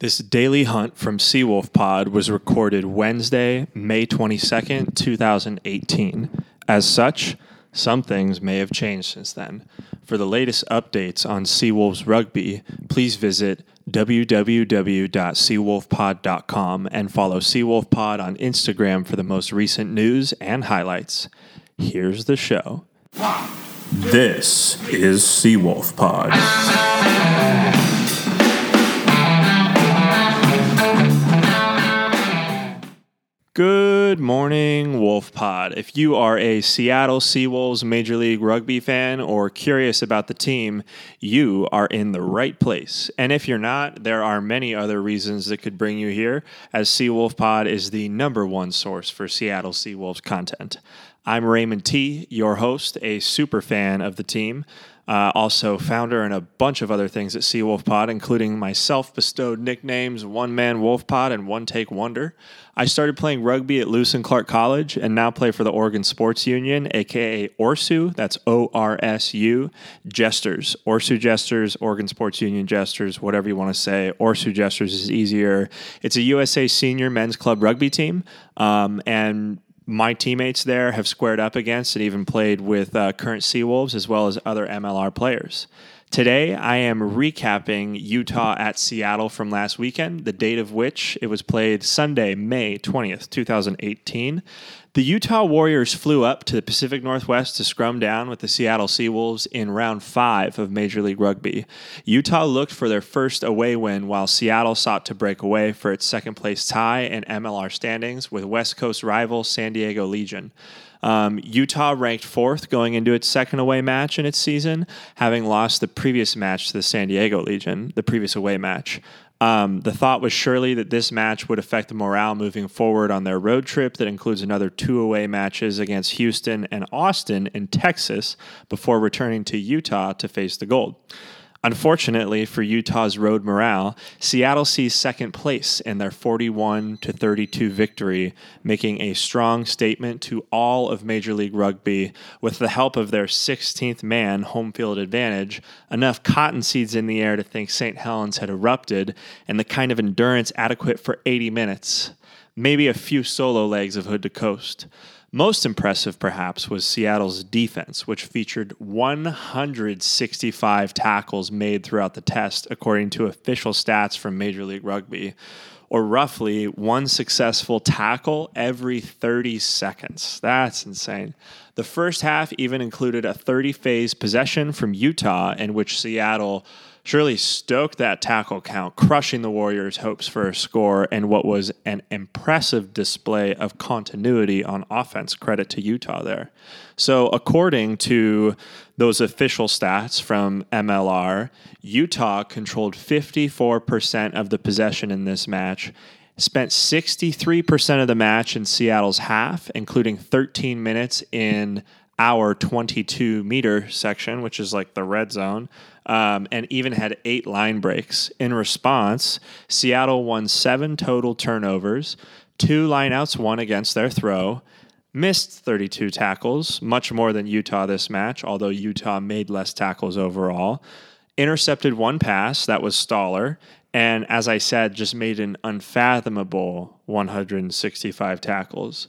This daily hunt from Seawolf Pod was recorded Wednesday, May 22nd, 2018. As such, some things may have changed since then. For the latest updates on Seawolves Rugby, please visit www.seawolfpod.com and follow Seawolf Pod on Instagram for the most recent news and highlights. Here's the show. This is Seawolf Pod. Good morning, Wolf Pod. If you are a Seattle Seawolves Major League Rugby fan or curious about the team, you are in the right place. And if you're not, there are many other reasons that could bring you here, as Seawolf Pod is the number one source for Seattle Seawolves content. I'm Raymond T., your host, a super fan of the team. Uh, also, founder and a bunch of other things at Seawolf Pod, including my self bestowed nicknames One Man Wolf Pod and One Take Wonder. I started playing rugby at Lewis and Clark College and now play for the Oregon Sports Union, aka ORSU. That's O R S U Jesters. ORSU Jesters, Oregon Sports Union Jesters, whatever you want to say. ORSU Jesters is easier. It's a USA Senior Men's Club rugby team. Um, and my teammates there have squared up against and even played with uh, current Seawolves as well as other MLR players. Today, I am recapping Utah at Seattle from last weekend, the date of which it was played Sunday, May 20th, 2018. The Utah Warriors flew up to the Pacific Northwest to scrum down with the Seattle Seawolves in round five of Major League Rugby. Utah looked for their first away win, while Seattle sought to break away for its second place tie in MLR standings with West Coast rival San Diego Legion. Um, Utah ranked fourth going into its second away match in its season, having lost the previous match to the San Diego Legion, the previous away match. Um, the thought was surely that this match would affect the morale moving forward on their road trip that includes another two away matches against Houston and Austin in Texas before returning to Utah to face the Gold. Unfortunately for Utah's road morale, Seattle sees second place in their 41 to 32 victory, making a strong statement to all of Major League Rugby with the help of their 16th man home field advantage, enough cotton seeds in the air to think St. Helens had erupted, and the kind of endurance adequate for 80 minutes. Maybe a few solo legs of Hood to Coast. Most impressive, perhaps, was Seattle's defense, which featured 165 tackles made throughout the test, according to official stats from Major League Rugby, or roughly one successful tackle every 30 seconds. That's insane. The first half even included a 30 phase possession from Utah, in which Seattle surely stoked that tackle count, crushing the Warriors' hopes for a score and what was an impressive display of continuity on offense. Credit to Utah there. So, according to those official stats from MLR, Utah controlled 54% of the possession in this match. Spent 63% of the match in Seattle's half, including 13 minutes in our 22 meter section, which is like the red zone, um, and even had eight line breaks. In response, Seattle won seven total turnovers, two lineouts won against their throw, missed 32 tackles, much more than Utah this match, although Utah made less tackles overall, intercepted one pass, that was Stoller, and as I said, just made an unfathomable 165 tackles.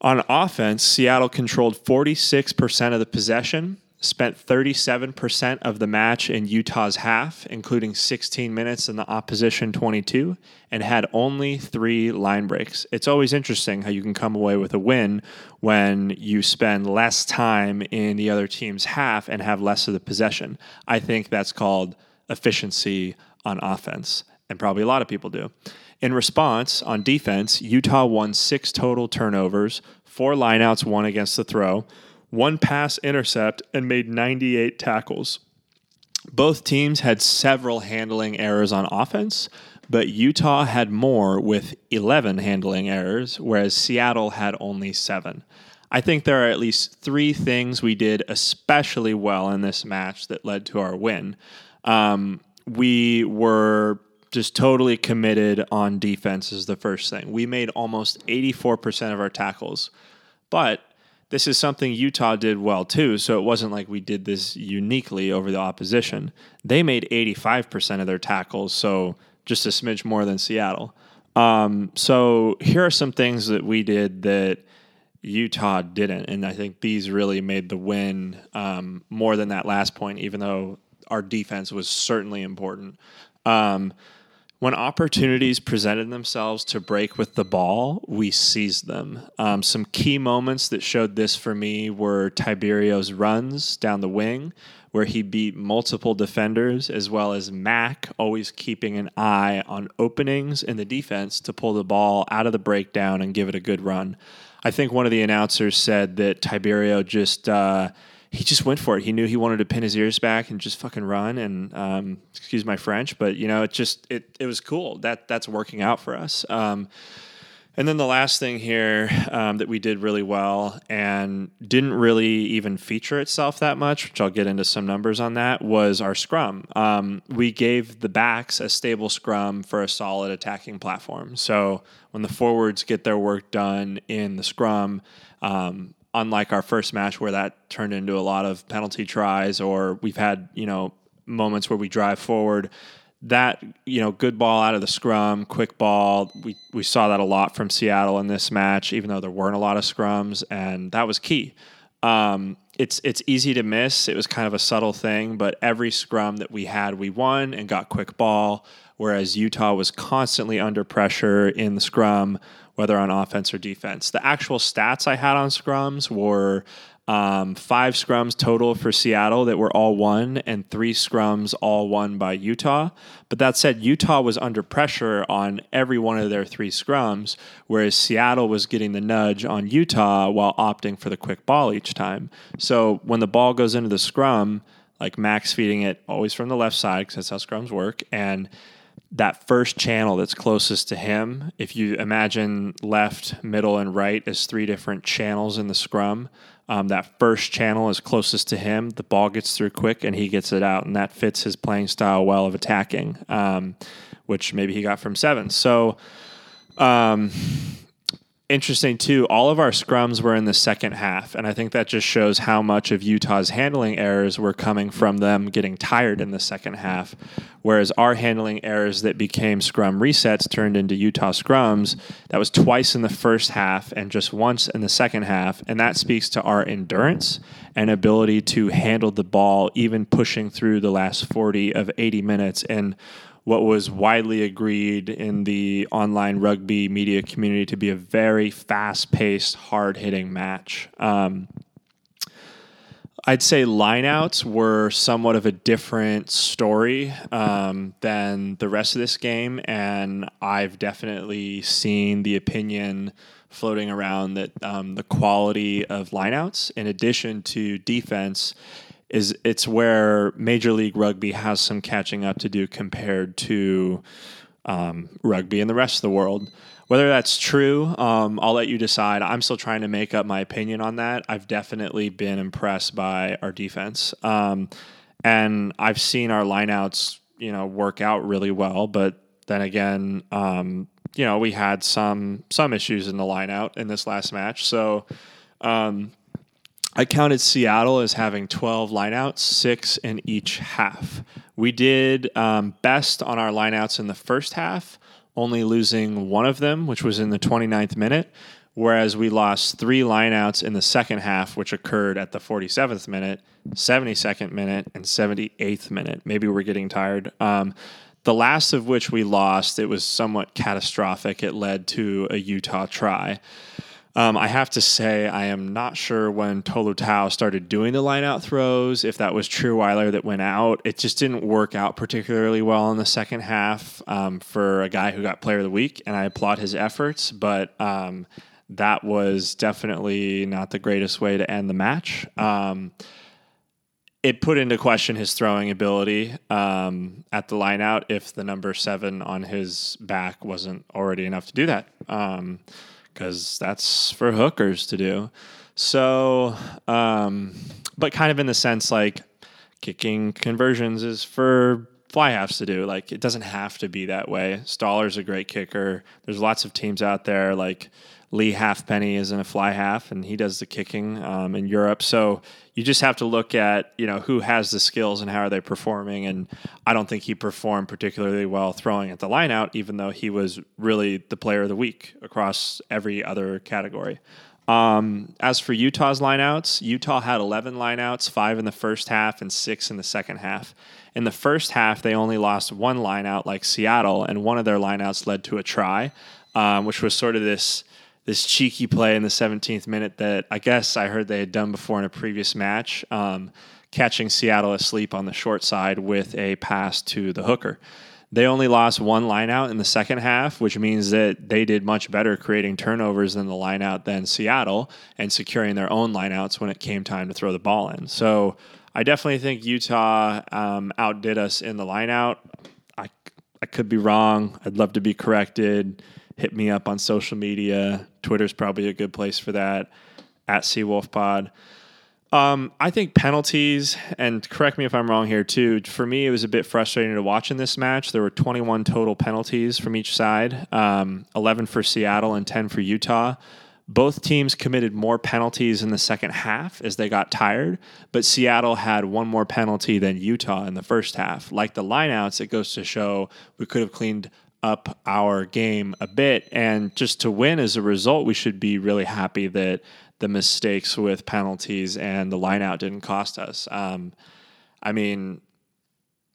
On offense, Seattle controlled 46% of the possession, spent 37% of the match in Utah's half, including 16 minutes in the opposition 22, and had only three line breaks. It's always interesting how you can come away with a win when you spend less time in the other team's half and have less of the possession. I think that's called efficiency on offense, and probably a lot of people do. In response, on defense, Utah won six total turnovers, four lineouts, one against the throw one pass intercept, and made 98 tackles. Both teams had several handling errors on offense, but Utah had more with 11 handling errors, whereas Seattle had only seven. I think there are at least three things we did especially well in this match that led to our win. Um, we were just totally committed on defense, is the first thing. We made almost 84% of our tackles, but this is something Utah did well too. So it wasn't like we did this uniquely over the opposition. They made 85% of their tackles. So just a smidge more than Seattle. Um, so here are some things that we did that Utah didn't, and I think these really made the win um, more than that last point, even though our defense was certainly important. Um, when opportunities presented themselves to break with the ball, we seized them. Um, some key moments that showed this for me were Tiberio's runs down the wing, where he beat multiple defenders, as well as Mac always keeping an eye on openings in the defense to pull the ball out of the breakdown and give it a good run. I think one of the announcers said that Tiberio just. Uh, he just went for it. He knew he wanted to pin his ears back and just fucking run. And um, excuse my French, but you know, it just it it was cool. That that's working out for us. Um, and then the last thing here um, that we did really well and didn't really even feature itself that much, which I'll get into some numbers on that, was our scrum. Um, we gave the backs a stable scrum for a solid attacking platform. So when the forwards get their work done in the scrum, um, unlike our first match where that turned into a lot of penalty tries or we've had, you know, moments where we drive forward. That, you know, good ball out of the scrum, quick ball. We we saw that a lot from Seattle in this match, even though there weren't a lot of scrums, and that was key. Um, it's it's easy to miss. It was kind of a subtle thing, but every scrum that we had, we won and got quick ball. Whereas Utah was constantly under pressure in the scrum whether on offense or defense. The actual stats I had on scrums were um, five scrums total for Seattle that were all won, and three scrums all won by Utah. But that said, Utah was under pressure on every one of their three scrums, whereas Seattle was getting the nudge on Utah while opting for the quick ball each time. So when the ball goes into the scrum, like Max feeding it always from the left side, because that's how scrums work, and that first channel that's closest to him, if you imagine left, middle, and right as three different channels in the scrum, um, that first channel is closest to him. The ball gets through quick and he gets it out, and that fits his playing style well of attacking, um, which maybe he got from seven. So, um, interesting too. All of our scrums were in the second half, and I think that just shows how much of Utah's handling errors were coming from them getting tired in the second half, whereas our handling errors that became scrum resets turned into Utah scrums. That was twice in the first half and just once in the second half, and that speaks to our endurance and ability to handle the ball, even pushing through the last forty of eighty minutes and what was widely agreed in the online rugby media community to be a very fast paced, hard hitting match. Um, I'd say lineouts were somewhat of a different story um, than the rest of this game, and I've definitely seen the opinion floating around that um, the quality of lineouts, in addition to defense, is it's where Major League Rugby has some catching up to do compared to um, rugby in the rest of the world. Whether that's true, um, I'll let you decide. I'm still trying to make up my opinion on that. I've definitely been impressed by our defense, um, and I've seen our lineouts, you know, work out really well. But then again, um, you know, we had some some issues in the lineout in this last match, so. I counted Seattle as having 12 lineouts, six in each half. We did um, best on our lineouts in the first half, only losing one of them, which was in the 29th minute, whereas we lost three lineouts in the second half, which occurred at the 47th minute, 72nd minute, and 78th minute. Maybe we're getting tired. Um, the last of which we lost, it was somewhat catastrophic. It led to a Utah try. Um, I have to say, I am not sure when Tolutau started doing the line out throws, if that was Trierweiler that went out. It just didn't work out particularly well in the second half um, for a guy who got player of the week, and I applaud his efforts, but um, that was definitely not the greatest way to end the match. Um, it put into question his throwing ability um, at the line out if the number seven on his back wasn't already enough to do that. Um, because that's for hookers to do. So, um, but kind of in the sense like kicking conversions is for fly halves to do. Like it doesn't have to be that way. Stoller's a great kicker. There's lots of teams out there like Leigh Halfpenny is in a fly half, and he does the kicking um, in Europe. So you just have to look at you know who has the skills and how are they performing. And I don't think he performed particularly well throwing at the line out, even though he was really the player of the week across every other category. Um, as for Utah's lineouts, Utah had 11 lineouts, five in the first half and six in the second half. In the first half, they only lost one lineout like Seattle, and one of their lineouts led to a try, um, which was sort of this this cheeky play in the 17th minute that I guess I heard they had done before in a previous match, um, catching Seattle asleep on the short side with a pass to the hooker. They only lost one line out in the second half, which means that they did much better creating turnovers than the line out than Seattle and securing their own lineouts when it came time to throw the ball in. So I definitely think Utah um, outdid us in the line out. I, I could be wrong. I'd love to be corrected. Hit me up on social media. Twitter's probably a good place for that at Seawolfpod. Um, I think penalties, and correct me if I'm wrong here too. For me, it was a bit frustrating to watch in this match. There were 21 total penalties from each side, um, 11 for Seattle and 10 for Utah. Both teams committed more penalties in the second half as they got tired, but Seattle had one more penalty than Utah in the first half. Like the lineouts, it goes to show we could have cleaned up our game a bit. And just to win as a result, we should be really happy that the mistakes with penalties and the lineout didn't cost us. Um, I mean,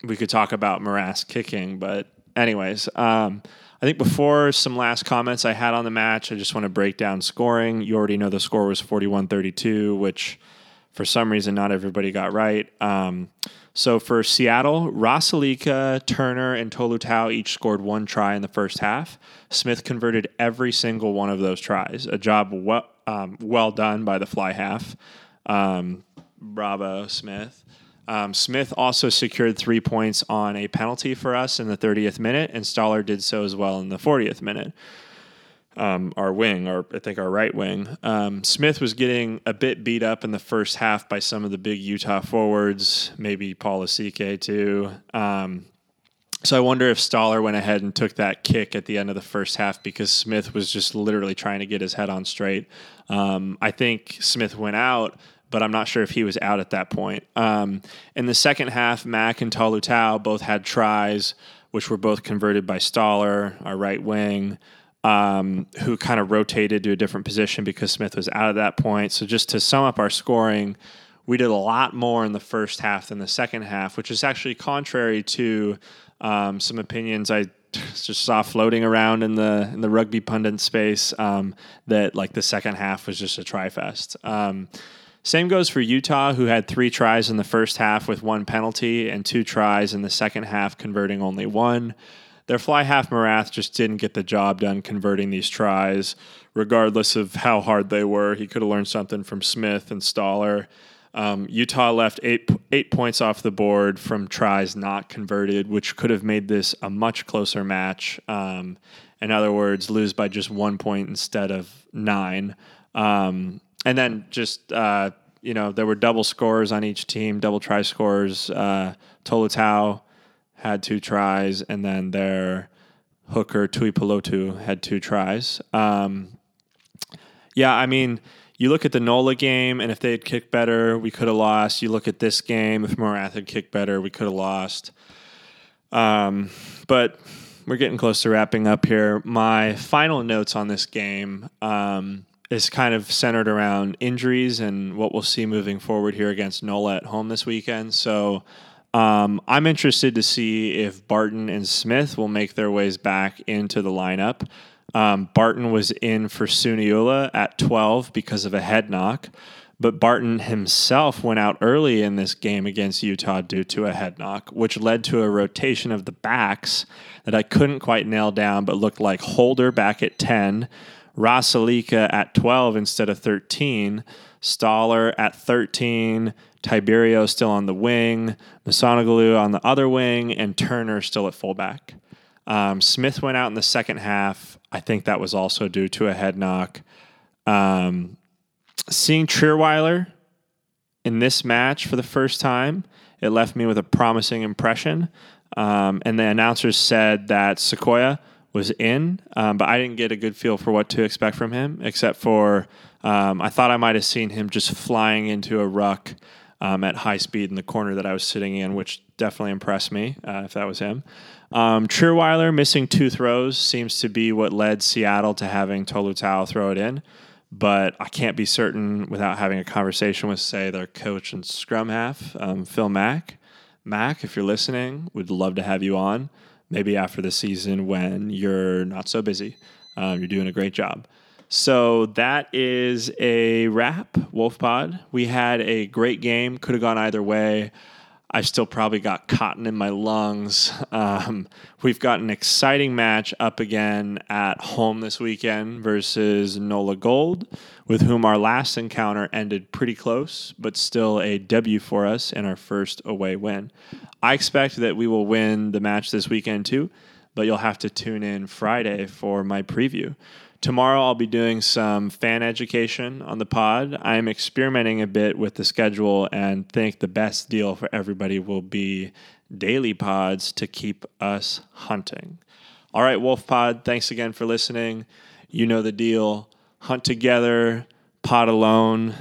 we could talk about Morass kicking, but anyways, um, I think before some last comments I had on the match, I just want to break down scoring. You already know the score was 41 32, which for some reason not everybody got right. Um, so for Seattle, Rasalika, Turner, and Tolutau each scored one try in the first half. Smith converted every single one of those tries. A job well, um, well done by the fly half. Um, bravo, Smith. Um, Smith also secured three points on a penalty for us in the 30th minute, and Stoller did so as well in the 40th minute um, our wing, or I think our right wing. Um, Smith was getting a bit beat up in the first half by some of the big Utah forwards, maybe Paul Asike too. Um, so I wonder if Stoller went ahead and took that kick at the end of the first half because Smith was just literally trying to get his head on straight. Um, I think Smith went out, but I'm not sure if he was out at that point. Um, in the second half, Mack and Tolutau both had tries, which were both converted by Stoller, our right wing um, who kind of rotated to a different position because Smith was out at that point. So just to sum up our scoring, we did a lot more in the first half than the second half, which is actually contrary to um, some opinions I just saw floating around in the in the rugby pundit space um, that like the second half was just a try fest. Um, same goes for Utah, who had three tries in the first half with one penalty and two tries in the second half, converting only one. Their fly half Marath just didn't get the job done converting these tries, regardless of how hard they were. He could have learned something from Smith and Stoller. Um, Utah left eight eight points off the board from tries not converted, which could have made this a much closer match. Um, in other words, lose by just one point instead of nine. Um, and then just uh, you know there were double scores on each team, double try scores. Uh, Tolutau had two tries, and then their hooker Tui Tuipulotu had two tries. Um, yeah, I mean, you look at the Nola game, and if they had kicked better, we could have lost. You look at this game, if Marath had kicked better, we could have lost. Um, but we're getting close to wrapping up here. My final notes on this game um, is kind of centered around injuries and what we'll see moving forward here against Nola at home this weekend. So um, I'm interested to see if Barton and Smith will make their ways back into the lineup. Um, Barton was in for Suniula at 12 because of a head knock, but Barton himself went out early in this game against Utah due to a head knock, which led to a rotation of the backs that I couldn't quite nail down, but looked like Holder back at 10, Rasalika at 12 instead of 13, Stoller at 13, Tiberio still on the wing, Masanogalou on the other wing, and Turner still at fullback. Um, Smith went out in the second half. I think that was also due to a head knock. Um, seeing Trierweiler in this match for the first time, it left me with a promising impression. Um, and the announcers said that Sequoia was in, um, but I didn't get a good feel for what to expect from him, except for um, I thought I might have seen him just flying into a ruck um, at high speed in the corner that I was sitting in, which definitely impressed me uh, if that was him. Um, Trierweiler missing two throws seems to be what led Seattle to having Tolutau throw it in, but I can't be certain without having a conversation with, say, their coach and scrum half, um, Phil Mack. Mack, if you're listening, would love to have you on. Maybe after the season when you're not so busy. Um, you're doing a great job. So that is a wrap, Wolf Pod. We had a great game. Could have gone either way. I still probably got cotton in my lungs. Um, we've got an exciting match up again at home this weekend versus Nola Gold, with whom our last encounter ended pretty close, but still a W for us in our first away win. I expect that we will win the match this weekend too, but you'll have to tune in Friday for my preview. Tomorrow, I'll be doing some fan education on the pod. I'm experimenting a bit with the schedule and think the best deal for everybody will be daily pods to keep us hunting. All right, Wolf Pod, thanks again for listening. You know the deal. Hunt together, pod alone,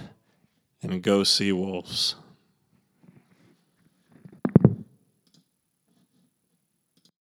and go see wolves.